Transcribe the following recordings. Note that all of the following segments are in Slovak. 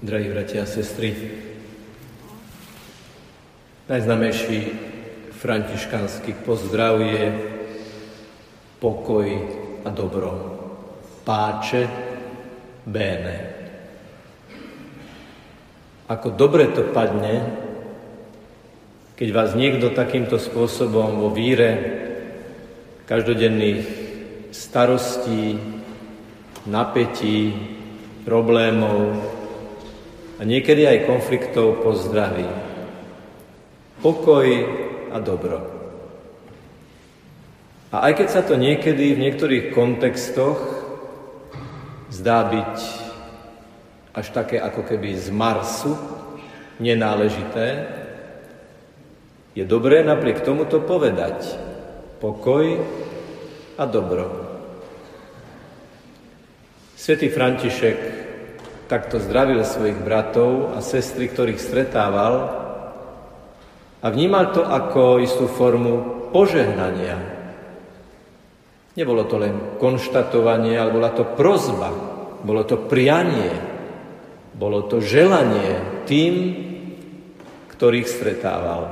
drahí bratia a sestry. Najznamejší františkanský pozdrav je pokoj a dobro. Páče, bene. Ako dobre to padne, keď vás niekto takýmto spôsobom vo víre každodenných starostí, napätí, problémov a niekedy aj konfliktov pozdraví. Pokoj a dobro. A aj keď sa to niekedy v niektorých kontextoch zdá byť až také ako keby z Marsu, nenáležité, je dobré napriek tomuto povedať pokoj a dobro. Svetý František takto zdravil svojich bratov a sestry, ktorých stretával a vnímal to ako istú formu požehnania. Nebolo to len konštatovanie, ale bola to prozba, bolo to prianie, bolo to želanie tým, ktorých stretával.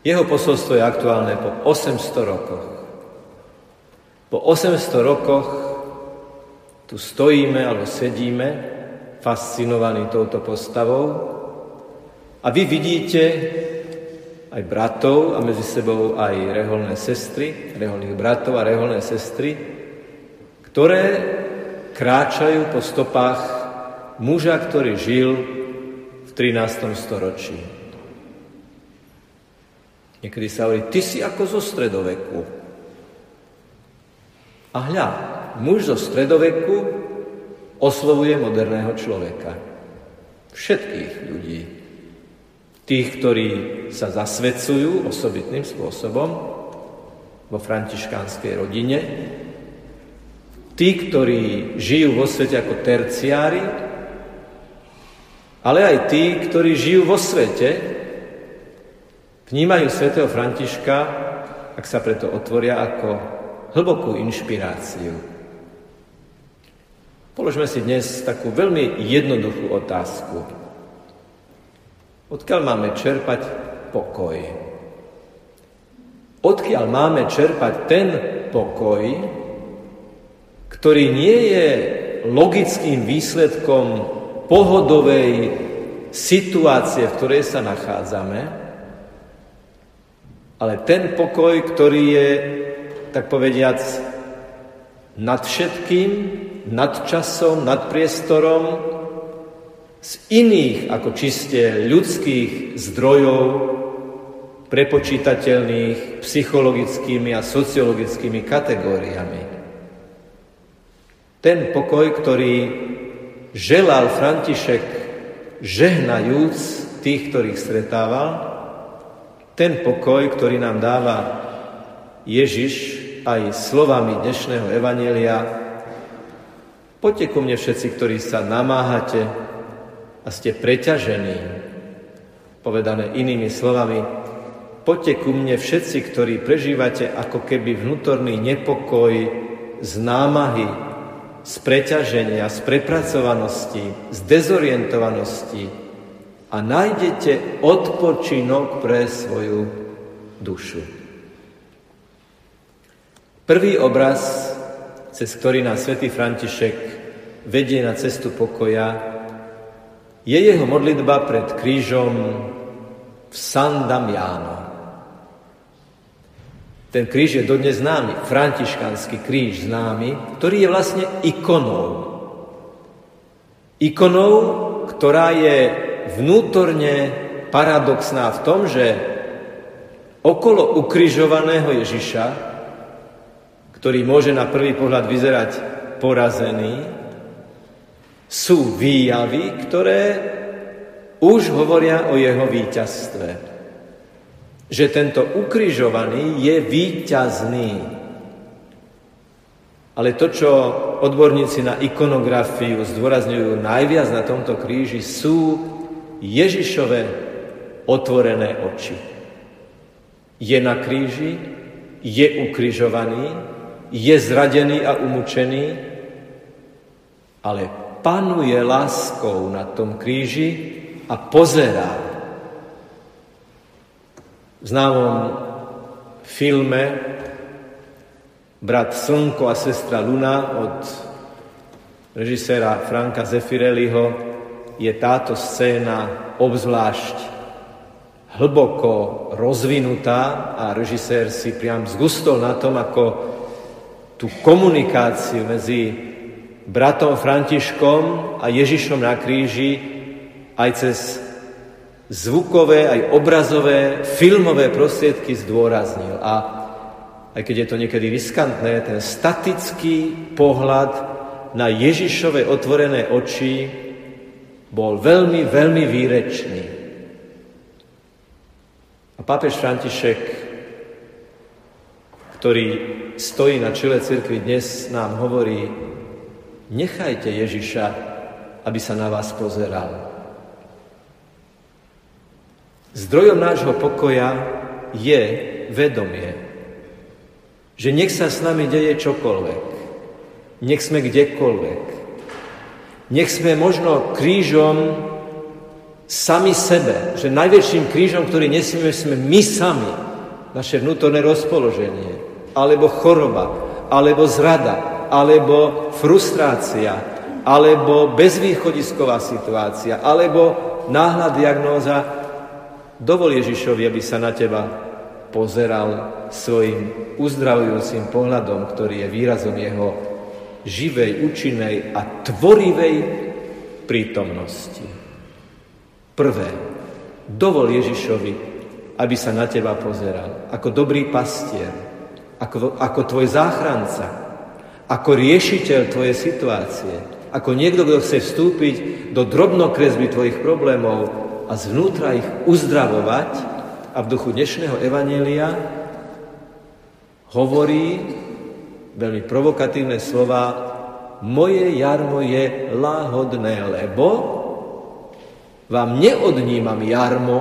Jeho posolstvo je aktuálne po 800 rokoch. Po 800 rokoch tu stojíme alebo sedíme, fascinovaní touto postavou a vy vidíte aj bratov a medzi sebou aj reholné sestry, reholných bratov a reholné sestry, ktoré kráčajú po stopách muža, ktorý žil v 13. storočí. Niekedy sa hovorí, ty si ako zo stredoveku. A hľa, muž zo stredoveku oslovuje moderného človeka. Všetkých ľudí. Tých, ktorí sa zasvedcujú osobitným spôsobom vo františkánskej rodine, tí, ktorí žijú vo svete ako terciári, ale aj tí, ktorí žijú vo svete, vnímajú svätého Františka, ak sa preto otvoria ako hlbokú inšpiráciu. Položme si dnes takú veľmi jednoduchú otázku. Odkiaľ máme čerpať pokoj? Odkiaľ máme čerpať ten pokoj, ktorý nie je logickým výsledkom pohodovej situácie, v ktorej sa nachádzame, ale ten pokoj, ktorý je tak povediac, nad všetkým, nad časom, nad priestorom, z iných ako čiste ľudských zdrojov, prepočítateľných psychologickými a sociologickými kategóriami. Ten pokoj, ktorý želal František žehnajúc tých, ktorých stretával, ten pokoj, ktorý nám dáva Ježiš aj slovami dnešného Evanielia Poďte ku mne všetci, ktorí sa namáhate a ste preťažení. Povedané inými slovami, poďte ku mne všetci, ktorí prežívate ako keby vnútorný nepokoj z námahy, z preťaženia, z prepracovanosti, z dezorientovanosti a nájdete odpočinok pre svoju dušu. Prvý obraz, cez ktorý nás svätý František vedie na cestu pokoja, je jeho modlitba pred krížom v San Damiano. Ten kríž je dodnes známy, františkanský kríž známy, ktorý je vlastne ikonou. Ikonou, ktorá je vnútorne paradoxná v tom, že okolo ukrižovaného Ježiša ktorý môže na prvý pohľad vyzerať porazený, sú výjavy, ktoré už hovoria o jeho víťazstve. Že tento ukrižovaný je víťazný. Ale to, čo odborníci na ikonografiu zdôrazňujú najviac na tomto kríži, sú Ježišove otvorené oči. Je na kríži, je ukrižovaný, je zradený a umúčený, ale panuje láskou na tom kríži a pozerá. V známom filme Brat Slnko a sestra Luna od režiséra Franka Zeffirelliho je táto scéna obzvlášť hlboko rozvinutá a režisér si priam zgustol na tom, ako tú komunikáciu medzi bratom Františkom a Ježišom na kríži aj cez zvukové, aj obrazové, filmové prostriedky zdôraznil. A aj keď je to niekedy riskantné, ten statický pohľad na Ježišove otvorené oči bol veľmi, veľmi výrečný. A pápež František, ktorý stojí na čele cirkvi dnes, nám hovorí, nechajte Ježiša, aby sa na vás pozeral. Zdrojom nášho pokoja je vedomie, že nech sa s nami deje čokoľvek. Nech sme kdekoľvek. Nech sme možno krížom sami sebe, že najväčším krížom, ktorý nesieme, sme my sami, naše vnútorné rozpoloženie, alebo choroba, alebo zrada, alebo frustrácia, alebo bezvýchodisková situácia, alebo náhla diagnóza, dovol Ježišovi, aby sa na teba pozeral svojim uzdravujúcim pohľadom, ktorý je výrazom jeho živej, účinnej a tvorivej prítomnosti. Prvé, dovol Ježišovi, aby sa na teba pozeral ako dobrý pastier, ako, ako tvoj záchranca, ako riešiteľ tvojej situácie, ako niekto, kto chce vstúpiť do drobnokresby tvojich problémov a zvnútra ich uzdravovať a v duchu dnešného evanielia hovorí veľmi provokatívne slova moje jarmo je láhodné, lebo vám neodnímam jarmo,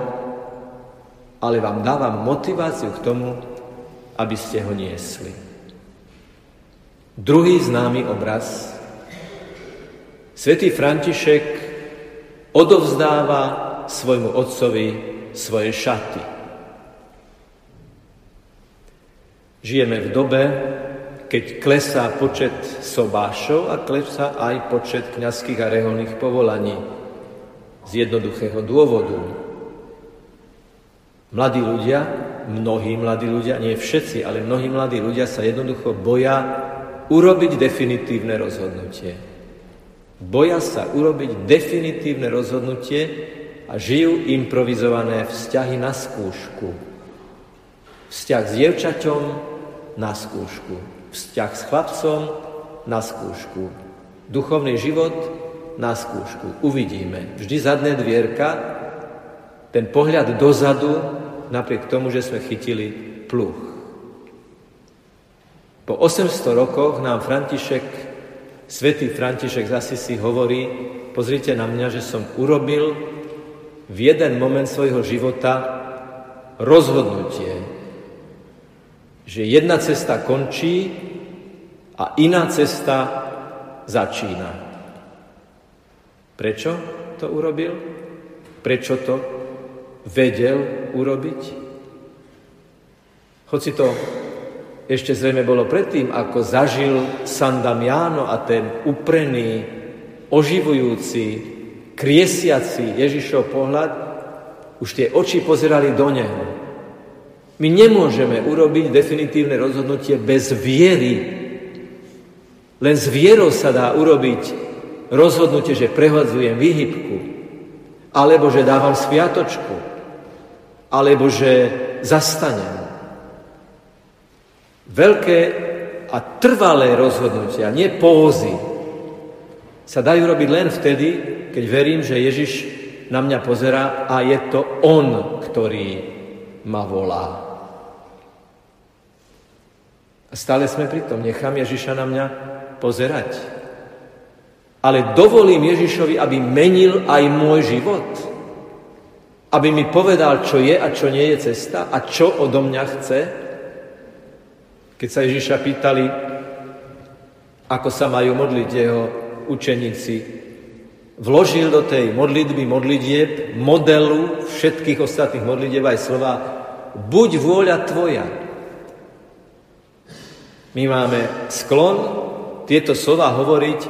ale vám dávam motiváciu k tomu, aby ste ho niesli. Druhý známy obraz. Svetý František odovzdáva svojmu otcovi svoje šaty. Žijeme v dobe, keď klesá počet sobášov a klesá aj počet kňazských a reholných povolaní. Z jednoduchého dôvodu. Mladí ľudia, mnohí mladí ľudia, nie všetci, ale mnohí mladí ľudia sa jednoducho boja urobiť definitívne rozhodnutie. Boja sa urobiť definitívne rozhodnutie a žijú improvizované vzťahy na skúšku. Vzťah s dievčaťom, na skúšku. Vzťah s chlapcom na skúšku. Duchovný život na skúšku. Uvidíme. Vždy zadné dvierka, ten pohľad dozadu, napriek tomu, že sme chytili pluch. Po 800 rokoch nám František, svätý František zasi si hovorí, pozrite na mňa, že som urobil v jeden moment svojho života rozhodnutie, že jedna cesta končí a iná cesta začína. Prečo to urobil? Prečo to vedel urobiť? Hoci to ešte zrejme bolo predtým, ako zažil San Damiano a ten uprený, oživujúci, kriesiaci Ježišov pohľad, už tie oči pozerali do neho. My nemôžeme urobiť definitívne rozhodnutie bez viery. Len s vierou sa dá urobiť rozhodnutie, že prehľadzujem výhybku, alebo že dávam sviatočku, alebo že zastanem. Veľké a trvalé rozhodnutia, nie pózy, sa dajú robiť len vtedy, keď verím, že Ježiš na mňa pozerá a je to On, ktorý ma volá. A stále sme pri tom. Nechám Ježiša na mňa pozerať. Ale dovolím Ježišovi, aby menil aj môj život. Aby mi povedal, čo je a čo nie je cesta a čo odo mňa chce. Keď sa Ježiša pýtali, ako sa majú modliť jeho učeníci, vložil do tej modlitby modlitieb modelu všetkých ostatných modlitieb aj slova buď vôľa tvoja. My máme sklon tieto slova hovoriť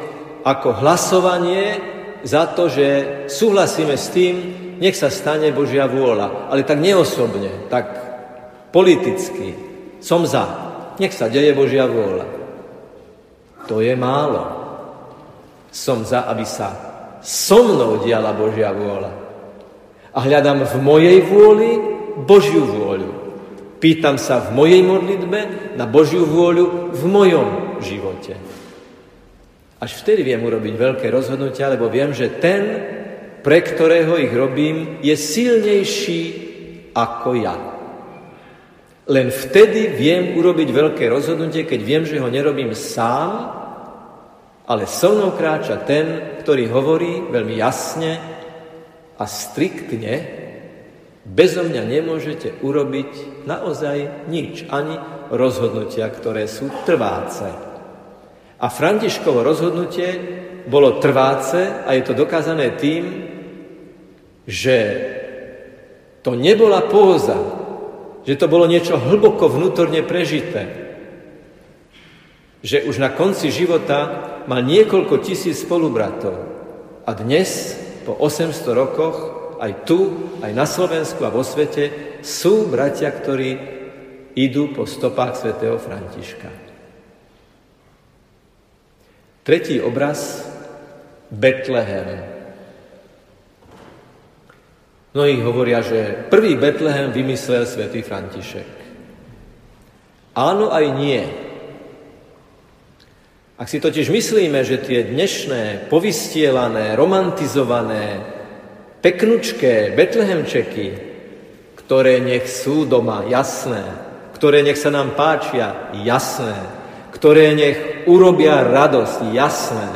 ako hlasovanie za to, že súhlasíme s tým, nech sa stane Božia vôľa. Ale tak neosobne, tak politicky. Som za. Nech sa deje Božia vôľa. To je málo. Som za, aby sa so mnou diala Božia vôľa. A hľadám v mojej vôli Božiu vôľu. Pýtam sa v mojej modlitbe na Božiu vôľu v mojom živote. Až vtedy viem urobiť veľké rozhodnutia, lebo viem, že ten, pre ktorého ich robím, je silnejší ako ja. Len vtedy viem urobiť veľké rozhodnutie, keď viem, že ho nerobím sám, ale so mnou kráča ten, ktorý hovorí veľmi jasne a striktne, bezo mňa nemôžete urobiť naozaj nič, ani rozhodnutia, ktoré sú trváce. A Františkovo rozhodnutie bolo trváce a je to dokázané tým, že to nebola póza, že to bolo niečo hlboko vnútorne prežité. Že už na konci života mal niekoľko tisíc spolubratov. A dnes, po 800 rokoch, aj tu, aj na Slovensku a vo svete, sú bratia, ktorí idú po stopách svätého Františka. Tretí obraz Betlehem. Mnohí hovoria, že prvý Betlehem vymyslel svätý František. Áno aj nie. Ak si totiž myslíme, že tie dnešné, povystielané, romantizované, peknučké betlehemčeky, ktoré nech sú doma jasné, ktoré nech sa nám páčia jasné, ktoré nech urobia radosť jasné.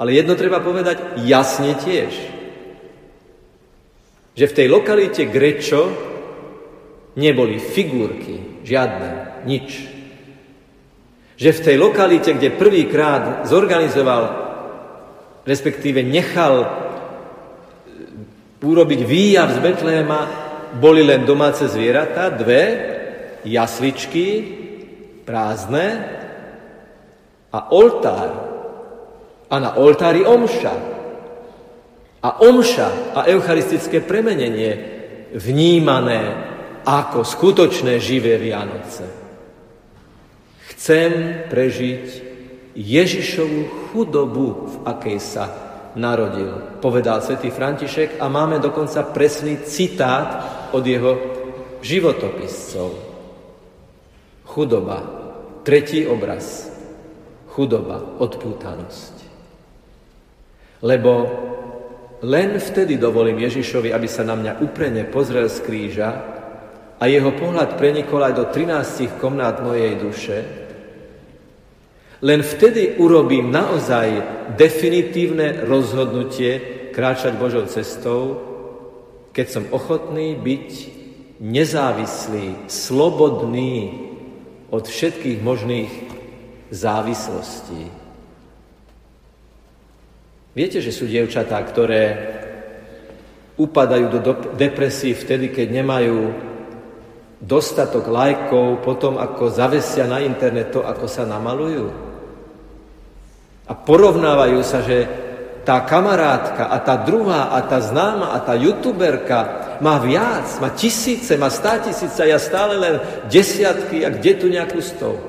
Ale jedno treba povedať jasne tiež. Že v tej lokalite Grečo neboli figurky, žiadne, nič že v tej lokalite, kde prvýkrát zorganizoval, respektíve nechal e, urobiť výjav z Betléma, boli len domáce zvieratá, dve, jasličky, prázdne a oltár. A na oltári omša. A omša a eucharistické premenenie vnímané ako skutočné živé Vianoce. Chcem prežiť Ježišovú chudobu, v akej sa narodil, povedal svätý František a máme dokonca presný citát od jeho životopiscov. Chudoba, tretí obraz. Chudoba, odpútanosť. Lebo len vtedy dovolím Ježišovi, aby sa na mňa úprene pozrel z kríža a jeho pohľad prenikol aj do 13 komnát mojej duše, len vtedy urobím naozaj definitívne rozhodnutie kráčať Božou cestou, keď som ochotný byť nezávislý, slobodný od všetkých možných závislostí. Viete, že sú dievčatá, ktoré upadajú do depresí vtedy, keď nemajú dostatok lajkov potom, ako zavesia na internet to, ako sa namalujú? A porovnávajú sa, že tá kamarátka a tá druhá a tá známa a tá youtuberka má viac, má tisíce, má stá tisíce ja stále len desiatky a kde tu nejakú stov.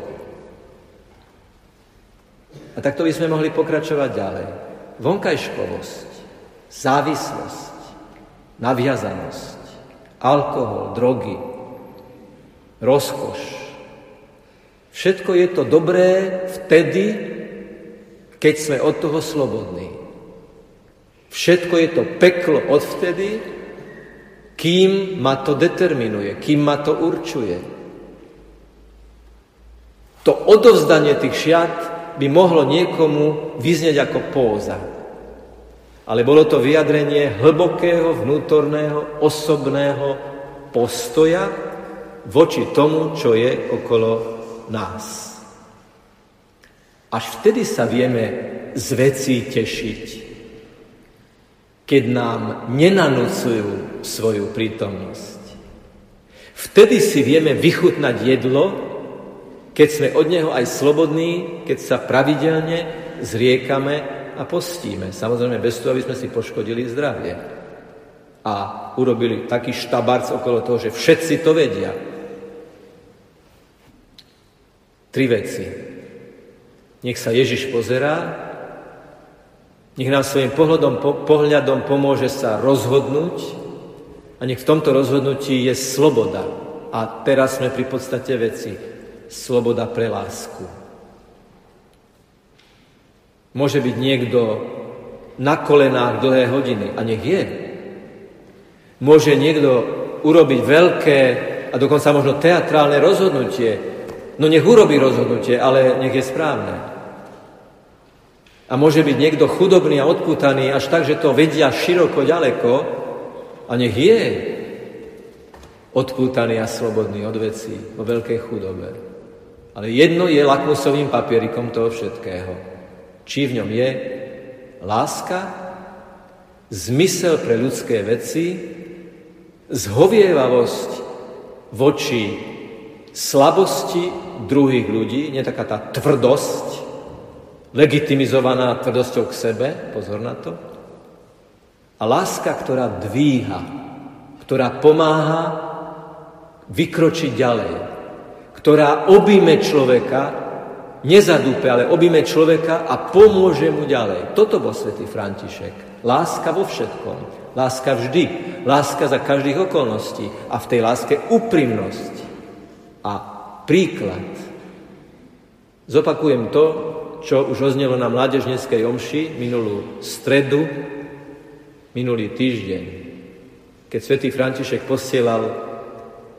A takto by sme mohli pokračovať ďalej. Vonkajškovosť, závislosť, naviazanosť, alkohol, drogy, rozkoš. Všetko je to dobré vtedy, keď sme od toho slobodní. Všetko je to peklo odvtedy, kým ma to determinuje, kým ma to určuje. To odovzdanie tých šiat by mohlo niekomu vyznieť ako póza. Ale bolo to vyjadrenie hlbokého, vnútorného, osobného postoja voči tomu, čo je okolo nás. Až vtedy sa vieme z vecí tešiť. keď nám nenanúcujú svoju prítomnosť. Vtedy si vieme vychutnať jedlo, keď sme od neho aj slobodní, keď sa pravidelne zriekame a postíme. Samozrejme bez toho, aby sme si poškodili zdravie. A urobili taký štabarc okolo toho, že všetci to vedia. Tri veci. Nech sa Ježiš pozerá, nech nám svojim pohľadom, po, pohľadom pomôže sa rozhodnúť a nech v tomto rozhodnutí je sloboda. A teraz sme pri podstate veci. Sloboda pre lásku. Môže byť niekto na kolenách dlhé hodiny a nech je. Môže niekto urobiť veľké a dokonca možno teatrálne rozhodnutie. No nech urobí rozhodnutie, ale nech je správne. A môže byť niekto chudobný a odputaný až tak, že to vedia široko ďaleko, a nech je odpútaný a slobodný od vecí vo veľkej chudobe. Ale jedno je lakmusovým papierikom toho všetkého. Či v ňom je láska, zmysel pre ľudské veci, zhovievavosť voči slabosti druhých ľudí, nie taká tá tvrdosť, legitimizovaná tvrdosťou k sebe, pozor na to, a láska, ktorá dvíha, ktorá pomáha vykročiť ďalej, ktorá objíme človeka, nezadúpe, ale objíme človeka a pomôže mu ďalej. Toto bol svätý František. Láska vo všetkom. Láska vždy. Láska za každých okolností. A v tej láske úprimnosť. A príklad. Zopakujem to, čo už oznelo na mládežneckej omši minulú stredu minulý týždeň, keď svätý František posielal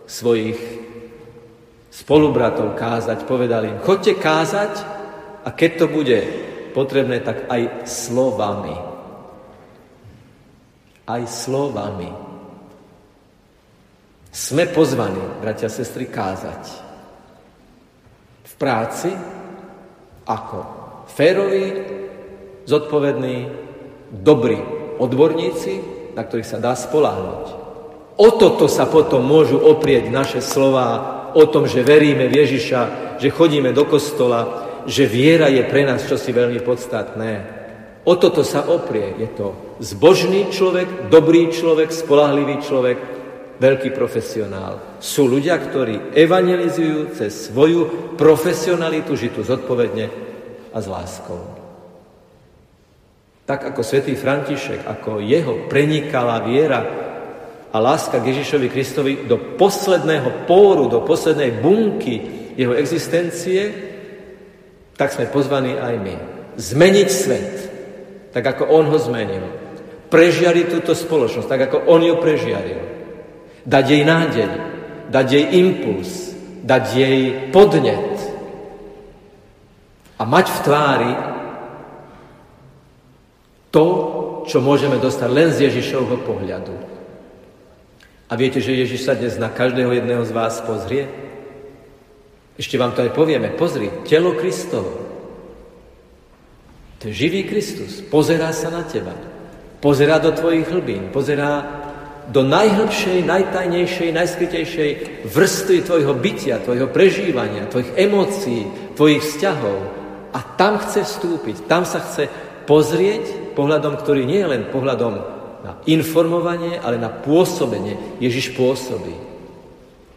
svojich spolubratov kázať, povedal im, chodte kázať a keď to bude potrebné, tak aj slovami. Aj slovami. Sme pozvaní, bratia a sestry, kázať. V práci ako férový, zodpovedný, dobrý odborníci, na ktorých sa dá spoláhnuť. O toto sa potom môžu oprieť naše slova o tom, že veríme v Ježiša, že chodíme do kostola, že viera je pre nás čosi veľmi podstatné. O toto sa oprie. Je to zbožný človek, dobrý človek, spolahlivý človek, veľký profesionál. Sú ľudia, ktorí evangelizujú cez svoju profesionalitu, žitú zodpovedne a s láskou. Tak ako svätý František, ako jeho prenikala viera a láska k Ježišovi Kristovi do posledného póru, do poslednej bunky jeho existencie, tak sme pozvaní aj my. Zmeniť svet, tak ako on ho zmenil. Prežiariť túto spoločnosť, tak ako on ju prežiaril. Dať jej nádej, dať jej impuls, dať jej podnet. A mať v tvári to, čo môžeme dostať len z Ježišovho pohľadu. A viete, že Ježiš sa dnes na každého jedného z vás pozrie? Ešte vám to aj povieme. Pozri, telo Kristovo. To je živý Kristus. Pozerá sa na teba. Pozerá do tvojich hlbín. Pozerá do najhlbšej, najtajnejšej, najskrytejšej vrstvy tvojho bytia, tvojho prežívania, tvojich emócií, tvojich vzťahov. A tam chce vstúpiť, tam sa chce pozrieť pohľadom, ktorý nie je len pohľadom na informovanie, ale na pôsobenie. Ježiš pôsobí.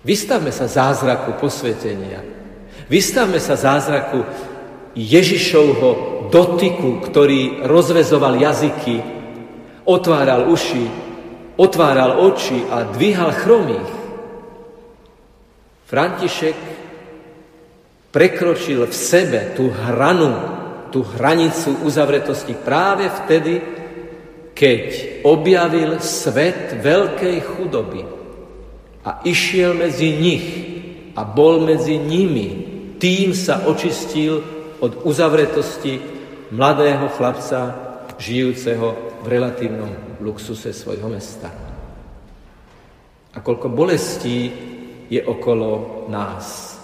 Vystavme sa zázraku posvetenia. Vystavme sa zázraku Ježišovho dotyku, ktorý rozvezoval jazyky, otváral uši, otváral oči a dvíhal chromých. František prekročil v sebe tú hranu tú hranicu uzavretosti práve vtedy, keď objavil svet veľkej chudoby a išiel medzi nich a bol medzi nimi. Tým sa očistil od uzavretosti mladého chlapca, žijúceho v relatívnom luxuse svojho mesta. A koľko bolestí je okolo nás.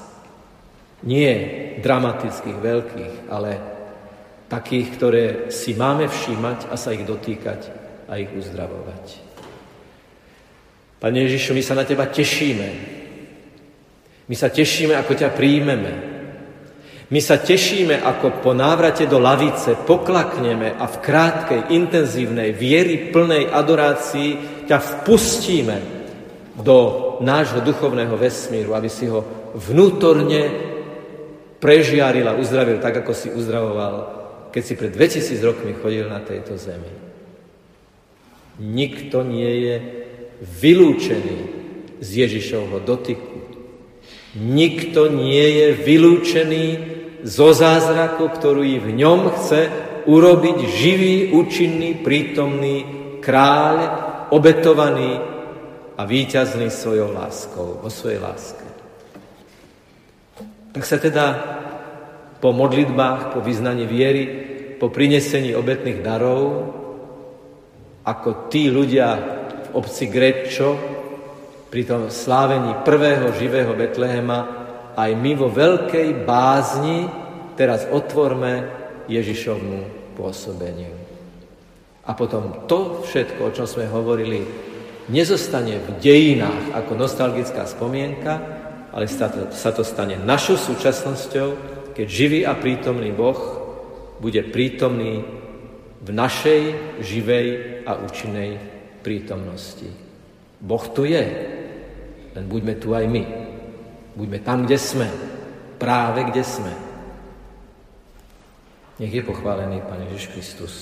Nie dramatických, veľkých, ale takých, ktoré si máme všímať a sa ich dotýkať a ich uzdravovať. Pane Ježišu, my sa na Teba tešíme. My sa tešíme, ako ťa príjmeme. My sa tešíme, ako po návrate do lavice poklakneme a v krátkej, intenzívnej, viery plnej adorácii ťa vpustíme do nášho duchovného vesmíru, aby si ho vnútorne prežiaril a uzdravil tak, ako si uzdravoval, keď si pred 2000 rokmi chodil na tejto zemi. Nikto nie je vylúčený z Ježišovho dotyku. Nikto nie je vylúčený zo zázraku, ktorý v ňom chce urobiť živý, účinný, prítomný kráľ, obetovaný a víťazný svojou láskou, vo svojej láske. Tak sa teda po modlitbách, po vyznaní viery, po prinesení obetných darov, ako tí ľudia v obci Grečo, pri tom slávení prvého živého Betlehema, aj my vo veľkej bázni teraz otvorme Ježišovmu pôsobeniu. A potom to všetko, o čom sme hovorili, nezostane v dejinách ako nostalgická spomienka, ale sa to, sa to stane našou súčasnosťou, keď živý a prítomný Boh bude prítomný v našej živej a účinnej prítomnosti. Boh tu je, len buďme tu aj my. Buďme tam, kde sme. Práve kde sme. Nech je pochválený Pán Ježiš Kristus.